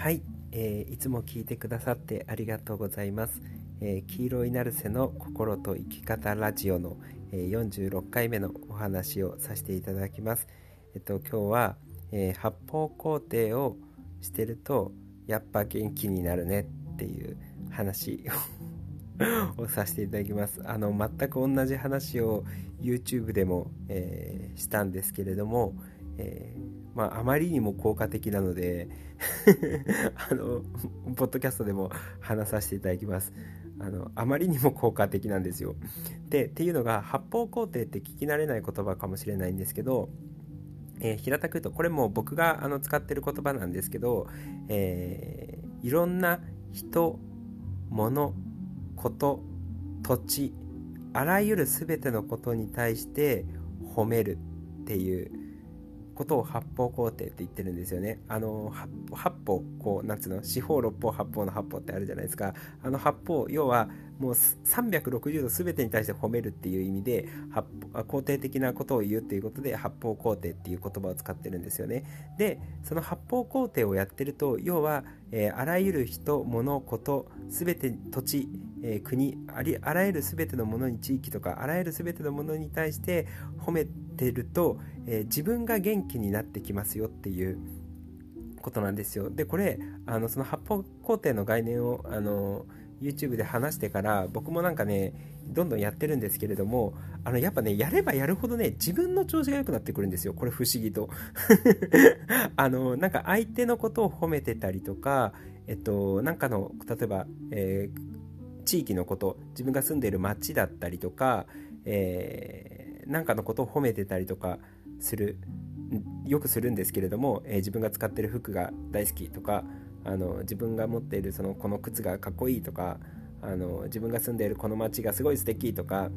はい、えー、いつも聞いてくださってありがとうございます。えー、黄色いナルセの心と生き方ラジオの、えー、46回目のお話をさせていただきます。えっと今日は、えー、発泡工程をしてるとやっぱ元気になるねっていう話を させていただきます。あの全く同じ話を YouTube でも、えしたんですけれども、えー、まあ、あまりにも効果的なので あの、ポッドキャストでも話させていただきます。あの、あまりにも効果的なんですよ。で、っていうのが、発泡工程って聞き慣れない言葉かもしれないんですけど、えー、平たく言うと、これも僕があの使ってる言葉なんですけど、えー、いろんな人、物、こと、土地、あらゆる全てのことに対して褒めるっていうことを八方工程って言ってるんですよね。あの、八方、こう、なんつうの、四方六方八方の八方ってあるじゃないですか。あの八方、要は、もう360度全てに対して褒めるっていう意味で、肯定的なことを言うっていうことで、八方工程っていう言葉を使ってるんですよね。で、その八方工程をやってると、要は、えー、あらゆる人、物、こと、全て土地、えー、国あり、あらゆる全てのものに地域とか、あらゆる全てのものに対して褒めててると、えー、自分が元気になってきますよっていうことなんですよ。で、これ、あのその八方工程の概念を、あの YouTube で話してから僕もなんかねどんどんやってるんですけれどもあのやっぱねやればやるほどね自分の調子が良くなってくるんですよこれ不思議と あのなんか相手のことを褒めてたりとかえっとなんかの例えば、えー、地域のこと自分が住んでいる町だったりとか、えー、なんかのことを褒めてたりとかするよくするんですけれども、えー、自分が使ってる服が大好きとかあの自分が持っているそのこの靴がかっこいいとかあの自分が住んでいるこの街がすごい素敵とか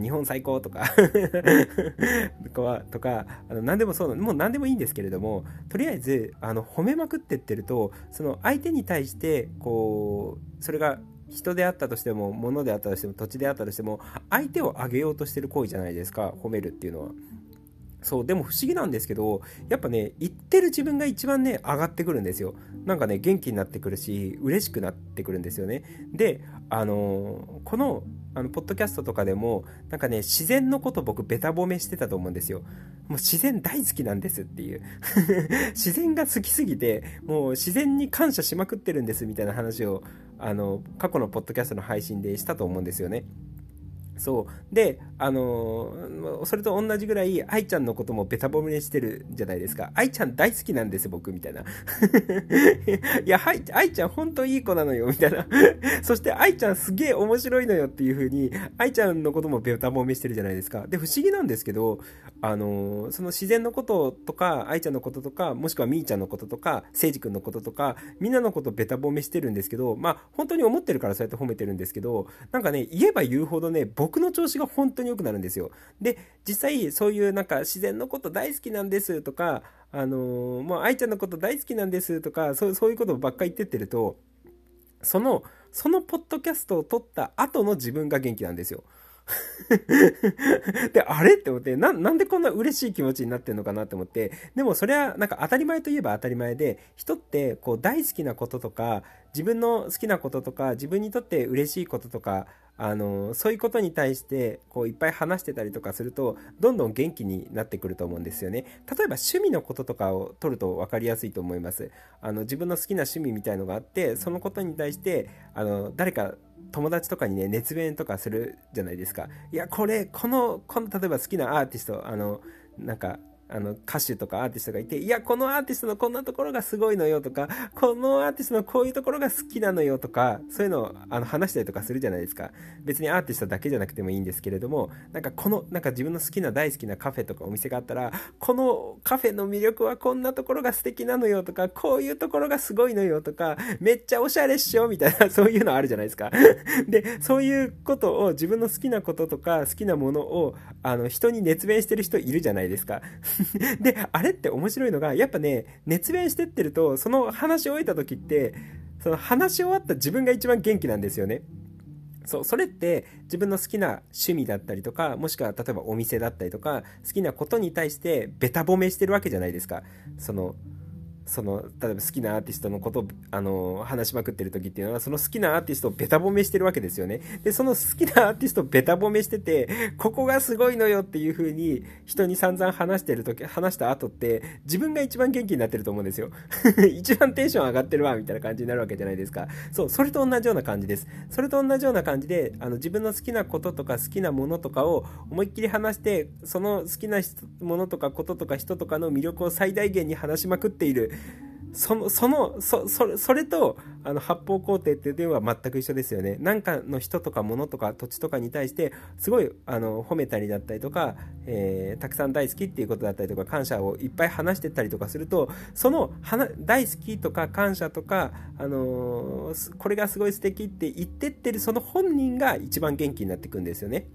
日本最高とか とかあの何でもそうもう何でもいいんですけれどもとりあえずあの褒めまくってってるとその相手に対してこうそれが人であったとしても物であったとしても土地であったとしても相手を上げようとしてる行為じゃないですか褒めるっていうのは。そう、でも不思議なんですけど、やっぱね、言ってる自分が一番ね、上がってくるんですよ。なんかね、元気になってくるし、嬉しくなってくるんですよね。で、あのー、この、あの、ポッドキャストとかでも、なんかね、自然のこと僕、ベタ褒めしてたと思うんですよ。もう自然大好きなんですっていう。自然が好きすぎて、もう自然に感謝しまくってるんですみたいな話を、あの、過去のポッドキャストの配信でしたと思うんですよね。そう。で、あのー、それと同じぐらい、愛ちゃんのこともベタ褒めしてるじゃないですか。愛ちゃん大好きなんです、僕、みたいな。いや、はい、愛ちゃん本当いい子なのよ、みたいな。そして、愛ちゃんすげえ面白いのよっていう風に、愛ちゃんのこともベタ褒めしてるじゃないですか。で、不思議なんですけど、あの、その自然のこととか、愛ちゃんのこととか、もしくはみーちゃんのこととか、せいじくんのこととか、みんなのことベタ褒めしてるんですけど、まあ、本当に思ってるからそうやって褒めてるんですけど、なんかね、言えば言うほどね、僕の調子が本当に良くなるんですよ。で、実際そういうなんか自然のこと大好きなんですとか、あのー、もう愛ちゃんのこと大好きなんですとか、そうそういうことばっかり言ってってると、その、そのポッドキャストを撮った後の自分が元気なんですよ。で、あれって思って、な、なんでこんな嬉しい気持ちになってんのかなって思って、でもそれはなんか当たり前といえば当たり前で、人ってこう大好きなこととか、自分の好きなこととか、自分にとって嬉しいこととか、あのそういうことに対してこういっぱい話してたりとかするとどんどん元気になってくると思うんですよね。例えば趣味のこととかを取ると分かりやすいと思います。あの自分の好きな趣味みたいのがあってそのことに対してあの誰か友達とかにね熱弁とかするじゃないですか。いやこれこのこの例えば好きなアーティストあのなんかあの歌手とかアーティストがいて、いや、このアーティストのこんなところがすごいのよとか、このアーティストのこういうところが好きなのよとか、そういうのをあの話したりとかするじゃないですか。別にアーティストだけじゃなくてもいいんですけれども、なんかこの、なんか自分の好きな大好きなカフェとかお店があったら、このカフェの魅力はこんなところが素敵なのよとか、こういうところがすごいのよとか、めっちゃおしゃれっしょみたいな、そういうのあるじゃないですか。で、そういうことを自分の好きなこととか好きなものを、あの、人に熱弁してる人いるじゃないですか。で、あれって面白いのが、やっぱね、熱弁してってると、その話し終えた時って、その話し終わった自分が一番元気なんですよね。そう、それって自分の好きな趣味だったりとか、もしくは例えばお店だったりとか、好きなことに対してべた褒めしてるわけじゃないですか。その、その例えば好きなアーティストのことをあの話しまくってる時っていうのはその好きなアーティストをベタ褒めしてるわけですよね。でその好きなアーティストをベタ褒めしててここがすごいのよっていう風に人に散々話してる時話した後って自分が一番元気になってると思うんですよ。一番テンション上がってるわみたいな感じになるわけじゃないですか。そうそれと同じような感じです。それと同じような感じであの自分の好きなこととか好きなものとかを思いっきり話してその好きなものとかこととか人とかの魅力を最大限に話しまくっている。その、その、そ、そそれと、あの、発泡工程っていうのは全く一緒ですよね。なんかの人とか物とか土地とかに対して、すごい、あの、褒めたりだったりとか、えー、たくさん大好きっていうことだったりとか、感謝をいっぱい話してったりとかすると、その、大好きとか感謝とか、あのー、これがすごい素敵って言ってってるその本人が一番元気になっていくんですよね。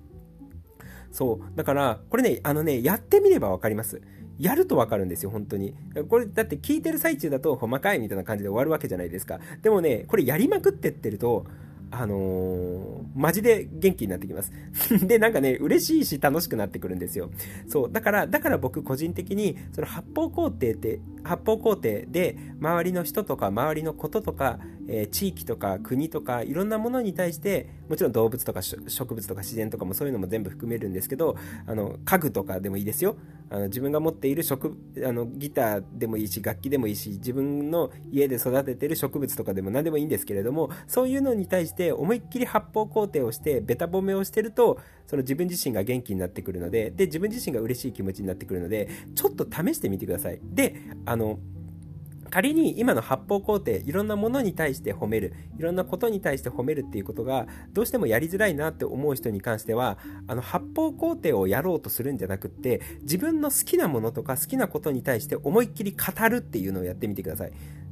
そう。だから、これね、あのね、やってみればわかります。やるとわかるんですよ、本当に。これ、だって聞いてる最中だと、細かいみたいな感じで終わるわけじゃないですか。でもね、これやりまくってってると、あのー、マジで元気になってきます。で、なんかね、嬉しいし楽しくなってくるんですよ。そう。だから、だから僕個人的に、その発泡工程って、発泡工程で、周りの人とか、周りのこととか、えー、地域とか国とか、いろんなものに対して、もちろん動物とか植物とか自然とかもそういうのも全部含めるんですけど、あの、家具とかでもいいですよ。あの自分が持っている植あのギターでもいいし楽器でもいいし自分の家で育ててる植物とかでも何でもいいんですけれどもそういうのに対して思いっきり発泡工程をしてベタ褒めをしてるとその自分自身が元気になってくるのでで自分自身が嬉しい気持ちになってくるのでちょっと試してみてください。であの仮に今の発泡工程いろんなものに対して褒めるいろんなことに対して褒めるっていうことがどうしてもやりづらいなって思う人に関してはあの発泡工程をやろうとするんじゃなくって自分の好きなものとか好きなことに対して思いっきり語るっていうのをやってみてください。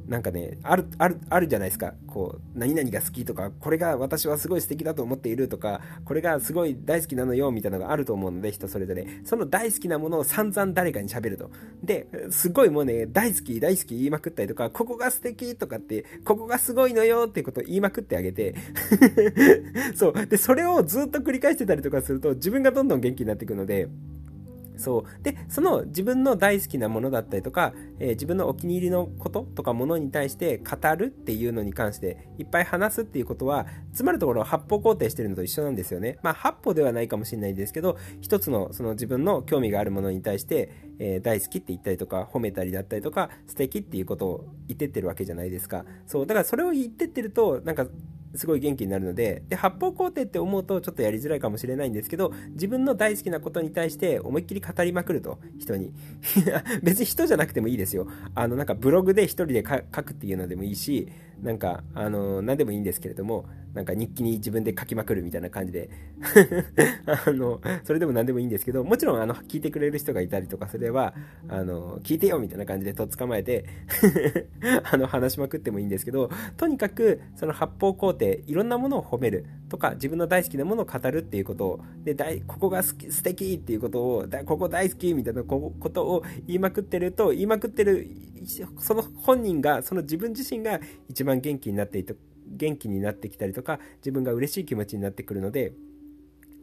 なんかね、ある、ある、あるじゃないですか。こう、何々が好きとか、これが私はすごい素敵だと思っているとか、これがすごい大好きなのよ、みたいなのがあると思うので、人それぞれ。その大好きなものを散々誰かに喋ると。で、すごいもうね、大好き、大好き言いまくったりとか、ここが素敵とかって、ここがすごいのよっていうことを言いまくってあげて、そう。で、それをずっと繰り返してたりとかすると、自分がどんどん元気になっていくので、そう。で、その自分の大好きなものだったりとか、えー、自分のお気に入りのこととかものに対して語るっていうのに関していっぱい話すっていうことは、つまるところ発泡工程してるのと一緒なんですよね。まあ、八歩ではないかもしれないですけど、一つのその自分の興味があるものに対して、えー、大好きって言ったりとか、褒めたりだったりとか、素敵っていうことを言ってってるわけじゃないですか。そう。だからそれを言ってってると、なんか、すごい元気になるのでで発泡工程って思うとちょっとやりづらいかもしれないんですけど自分の大好きなことに対して思いっきり語りまくると人に。別に人じゃなくてもいいですよ。あのなんかブログで1人で書くっていうのでもいいしなんかあの何でもいいんですけれどもなんか日記に自分で書きまくるみたいな感じで。あの、それでも何でもいいんですけど、もちろんあの、聞いてくれる人がいたりとかすれば、あの、聞いてよみたいな感じでとっ捕まえて あの、話しまくってもいいんですけど、とにかく、その発泡工程、いろんなものを褒めるとか、自分の大好きなものを語るっていうことを、で、大ここが好き、素敵っていうことを、ここ大好きみたいなことを言いまくってると、言いまくってる、その本人が、その自分自身が一番元気になっていて、元気になってきたりとか自分が嬉しい気持ちになってくるので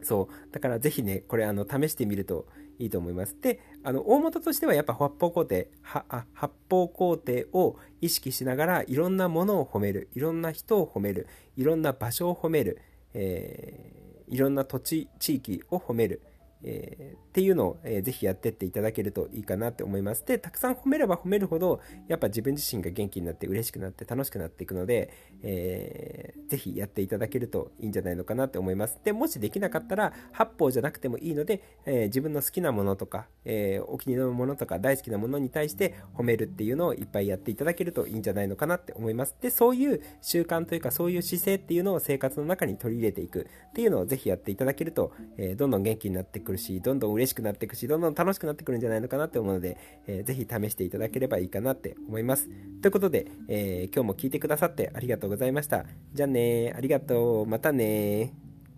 そう。だからぜひねこれあの試してみるといいと思います。であの大元としてはやっぱ発泡工程発泡工程を意識しながらいろんなものを褒めるいろんな人を褒めるいろんな場所を褒める、えー、いろんな土地地域を褒めるえー、っていうのを、えー、ぜひやってっていただけるといいかなって思います。で、たくさん褒めれば褒めるほど、やっぱ自分自身が元気になって嬉しくなって楽しくなっていくので、えー、ぜひやっていただけるといいんじゃないのかなって思います。で、もしできなかったら、八方じゃなくてもいいので、えー、自分の好きなものとか、えー、お気に入りのものとか大好きなものに対して褒めるっていうのをいっぱいやっていただけるといいんじゃないのかなって思います。で、そういう習慣というか、そういう姿勢っていうのを生活の中に取り入れていくっていうのをぜひやっていただけると、えどんどん元気になっていくくるし、どんどん嬉しくなっていくし、どんどん楽しくなってくるんじゃないのかなって思うので、えー、ぜひ試していただければいいかなって思います。ということで、えー、今日も聞いてくださってありがとうございました。じゃあねありがとう。またね